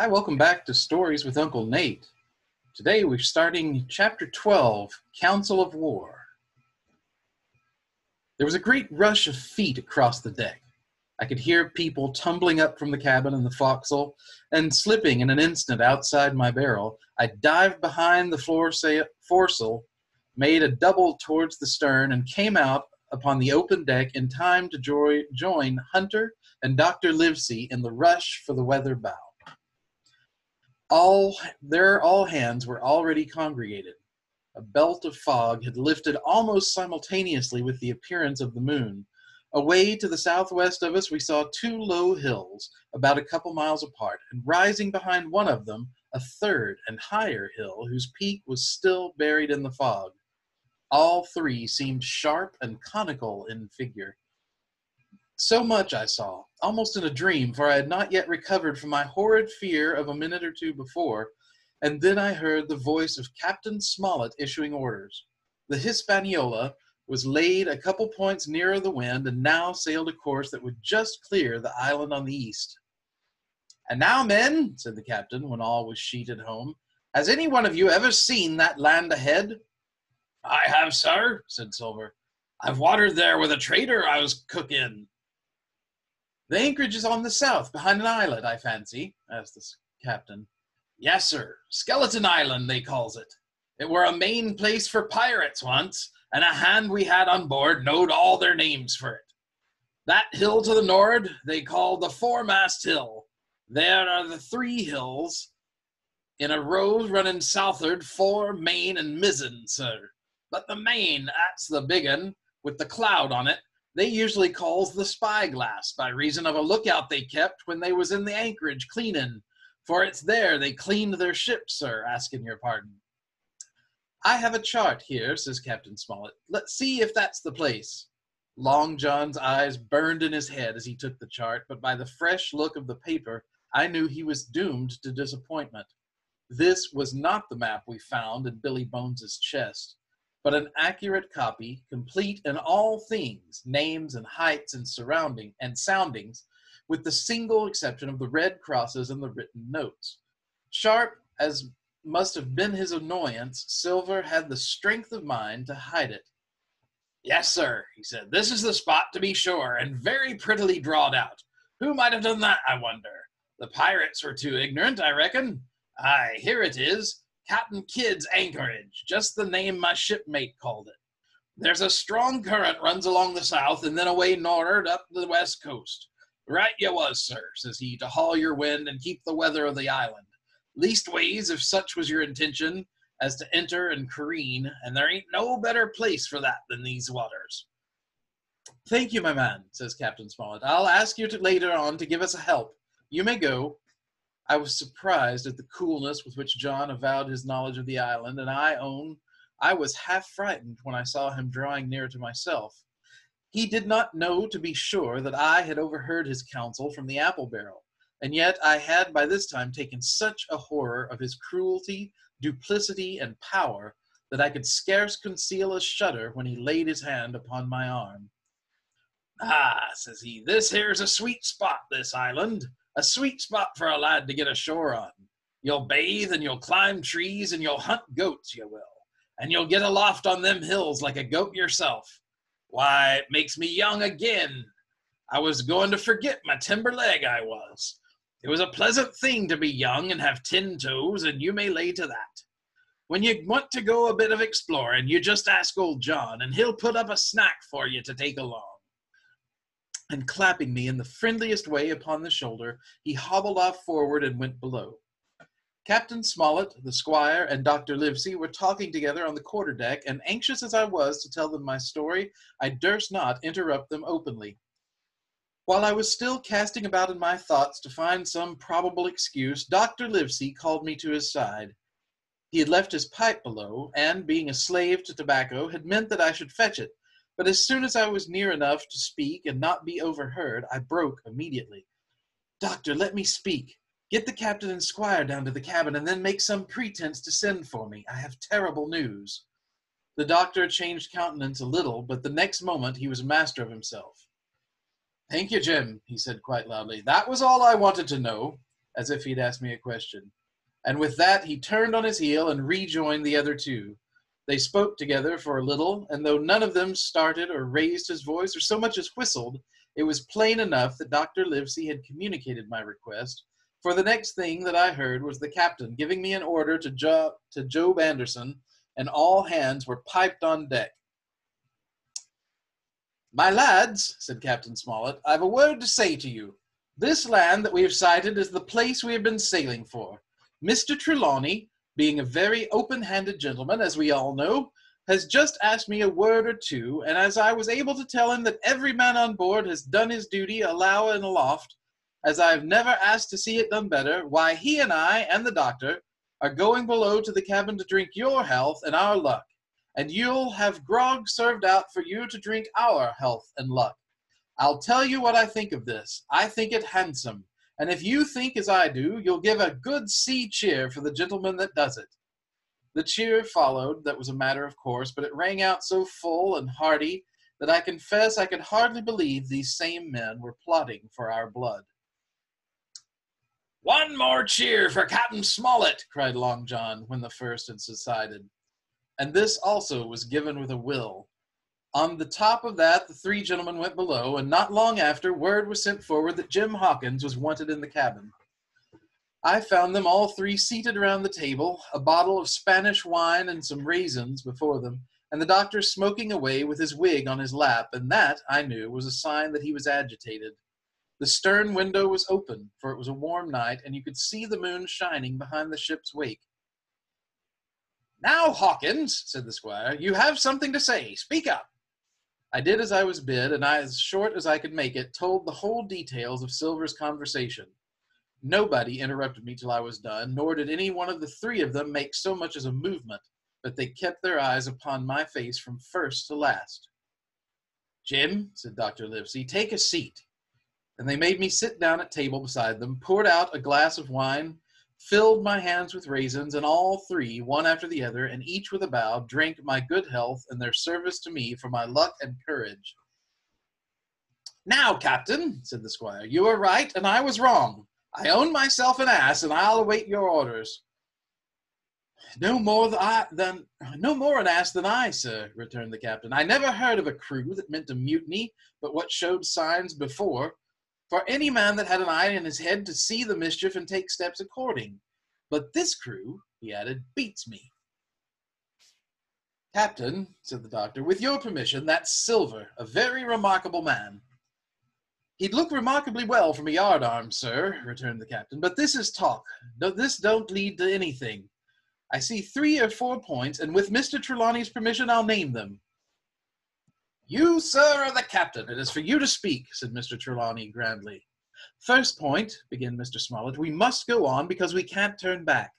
Hi, welcome back to Stories with Uncle Nate. Today we're starting Chapter 12 Council of War. There was a great rush of feet across the deck. I could hear people tumbling up from the cabin in the forecastle, and slipping in an instant outside my barrel, I dived behind the foresail, made a double towards the stern, and came out upon the open deck in time to join Hunter and Dr. Livesey in the rush for the weather bow. All there all hands were already congregated. A belt of fog had lifted almost simultaneously with the appearance of the moon. Away to the southwest of us, we saw two low hills, about a couple miles apart, and rising behind one of them, a third and higher hill, whose peak was still buried in the fog. All three seemed sharp and conical in figure. So much I saw, almost in a dream, for I had not yet recovered from my horrid fear of a minute or two before, and then I heard the voice of Captain Smollett issuing orders. The Hispaniola was laid a couple points nearer the wind and now sailed a course that would just clear the island on the east. And now, men, said the captain when all was sheeted home, has any one of you ever seen that land ahead? I have, sir, said Silver. I've watered there with a trader I was cooking. The anchorage is on the south, behind an islet, I fancy, asked the captain. Yes, sir. Skeleton Island, they calls it. It were a main place for pirates once, and a hand we had on board knowed all their names for it. That hill to the nor'ard they call the foremast hill. There are the three hills in a row running southward, fore, main, and mizzen, sir. But the main, that's the big un, with the cloud on it, they usually calls the spyglass by reason of a lookout they kept when they was in the anchorage cleaning, for it's there they cleaned their ship, sir, asking your pardon. I have a chart here, says Captain Smollett. Let's see if that's the place. Long John's eyes burned in his head as he took the chart, but by the fresh look of the paper, I knew he was doomed to disappointment. This was not the map we found in Billy Bones's chest but an accurate copy, complete in all things, names and heights and surrounding and soundings, with the single exception of the red crosses and the written notes. Sharp as must have been his annoyance, Silver had the strength of mind to hide it. Yes, sir, he said. This is the spot to be sure, and very prettily drawed out. Who might have done that, I wonder? The pirates were too ignorant, I reckon. Aye, here it is. Captain Kidd's anchorage, just the name my shipmate called it. There's a strong current runs along the south and then away nor'ard up the west coast. Right you was, sir, says he, to haul your wind and keep the weather of the island. Leastways, if such was your intention, as to enter and careen, and there ain't no better place for that than these waters. Thank you, my man, says Captain Smollett. I'll ask you to later on to give us a help. You may go. I was surprised at the coolness with which John avowed his knowledge of the island, and I own I was half frightened when I saw him drawing near to myself. He did not know, to be sure, that I had overheard his counsel from the apple barrel, and yet I had by this time taken such a horror of his cruelty, duplicity, and power that I could scarce conceal a shudder when he laid his hand upon my arm. Ah, says he, this here's a sweet spot, this island a sweet spot for a lad to get ashore on. You'll bathe and you'll climb trees and you'll hunt goats, you will. And you'll get aloft on them hills like a goat yourself. Why, it makes me young again. I was going to forget my timber leg, I was. It was a pleasant thing to be young and have tin toes, and you may lay to that. When you want to go a bit of exploring, you just ask old John, and he'll put up a snack for you to take along and clapping me in the friendliest way upon the shoulder, he hobbled off forward and went below. Captain Smollett, the squire, and Dr. Livesey were talking together on the quarter deck, and anxious as I was to tell them my story, I durst not interrupt them openly. While I was still casting about in my thoughts to find some probable excuse, Dr. Livesey called me to his side. He had left his pipe below, and, being a slave to tobacco, had meant that I should fetch it, but as soon as I was near enough to speak and not be overheard, I broke immediately. Doctor, let me speak. Get the captain and squire down to the cabin and then make some pretense to send for me. I have terrible news. The doctor changed countenance a little, but the next moment he was master of himself. Thank you, Jim, he said quite loudly. That was all I wanted to know. as if he'd asked me a question. And with that, he turned on his heel and rejoined the other two. They spoke together for a little, and though none of them started or raised his voice or so much as whistled, it was plain enough that Dr. Livesey had communicated my request, for the next thing that I heard was the captain giving me an order to, jo- to Job Anderson, and all hands were piped on deck. My lads, said Captain Smollett, I've a word to say to you. This land that we have sighted is the place we have been sailing for. Mr. Trelawney, being a very open handed gentleman, as we all know, has just asked me a word or two, and as I was able to tell him that every man on board has done his duty alow and aloft, as I have never asked to see it done better, why he and I and the doctor are going below to the cabin to drink your health and our luck and you'll have grog served out for you to drink our health and luck. I'll tell you what I think of this. I think it handsome, and if you think as I do, you'll give a good sea cheer for the gentleman that does it. The cheer followed, that was a matter of course, but it rang out so full and hearty that I confess I could hardly believe these same men were plotting for our blood. One more cheer for Captain Smollett, cried Long John when the first had subsided and this also was given with a will. On the top of that, the three gentlemen went below, and not long after, word was sent forward that Jim Hawkins was wanted in the cabin. I found them all three seated around the table, a bottle of Spanish wine and some raisins before them, and the doctor smoking away with his wig on his lap, and that, I knew, was a sign that he was agitated. The stern window was open, for it was a warm night, and you could see the moon shining behind the ship's wake. Now, Hawkins, said the squire, you have something to say. Speak up. I did as I was bid, and I, as short as I could make it, told the whole details of Silver's conversation. Nobody interrupted me till I was done, nor did any one of the three of them make so much as a movement, but they kept their eyes upon my face from first to last. Jim, said Dr. Livesey, take a seat. And they made me sit down at table beside them, poured out a glass of wine, filled my hands with raisins, and all three, one after the other, and each with a bow, drank my good health and their service to me for my luck and courage. Now, Captain, said the squire, you are right, and I was wrong. I own myself an ass, and I'll await your orders. No more than, I, than no more an ass than I, sir, returned the captain. I never heard of a crew that meant to mutiny, but what showed signs before for any man that had an eye in his head to see the mischief and take steps according. But this crew, he added, beats me. Captain, said the doctor, with your permission, that's Silver, a very remarkable man. He'd look remarkably well from a yardarm, sir, returned the captain, but this is talk. No, this don't lead to anything. I see three or four points, and with Mr. Trelawney's permission, I'll name them. You, sir, are the captain. It is for you to speak, said Mr. Trelawney grandly. First point, began Mr. Smollett, we must go on because we can't turn back.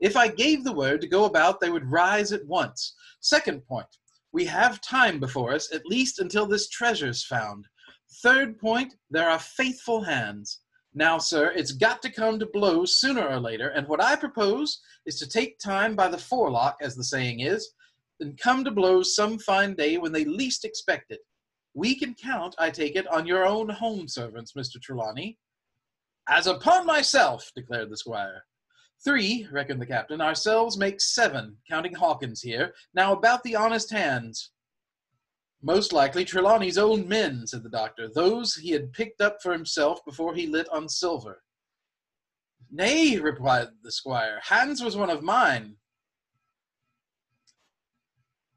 If I gave the word to go about, they would rise at once. Second point, we have time before us, at least until this treasure's found. Third point, there are faithful hands. Now, sir, it's got to come to blows sooner or later, and what I propose is to take time by the forelock, as the saying is, and come to blows some fine day when they least expect it. We can count, I take it, on your own home servants, Mr. Trelawney. As upon myself, declared the squire. Three, reckoned the captain. Ourselves make seven, counting Hawkins here. Now about the honest hands. Most likely Trelawney's own men, said the doctor, those he had picked up for himself before he lit on silver. Nay, replied the squire, Hands was one of mine.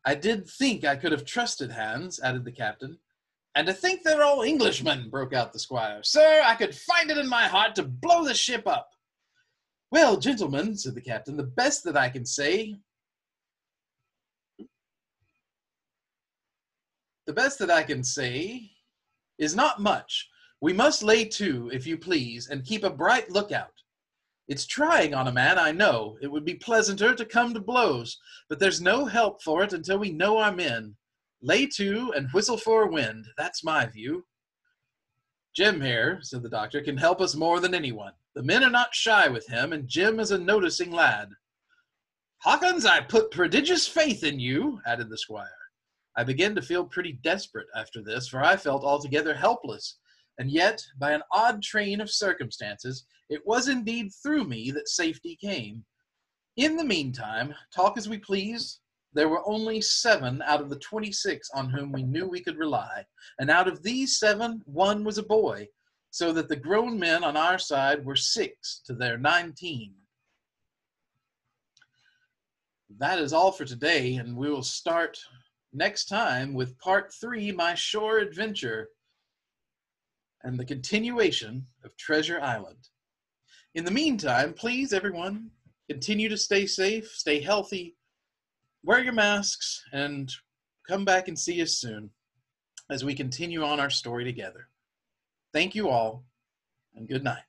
I did think I could have trusted Hands, added the captain. And to think they're all Englishmen, broke out the squire. Sir, I could find it in my heart to blow the ship up. Well, gentlemen, said the captain, the best that I can say. The best that I can say is not much. We must lay to, if you please, and keep a bright lookout. It's trying on a man, I know. It would be pleasanter to come to blows, but there's no help for it until we know our men. Lay to and whistle for a wind. That's my view. Jim here, said the doctor, can help us more than anyone. The men are not shy with him, and Jim is a noticing lad. Hawkins, I put prodigious faith in you, added the squire. I began to feel pretty desperate after this, for I felt altogether helpless, And yet, by an odd train of circumstances, it was indeed through me that safety came. In the meantime, talk as we please, there were only seven out of the 26 on whom we knew we could rely, and out of these seven, one was a boy, so that the grown men on our side were six to their 19. That is all for today, and we will start next time with part three My Shore Adventure and the continuation of Treasure Island. In the meantime, please, everyone, continue to stay safe, stay healthy, wear your masks, and come back and see us soon as we continue on our story together. Thank you all, and good night.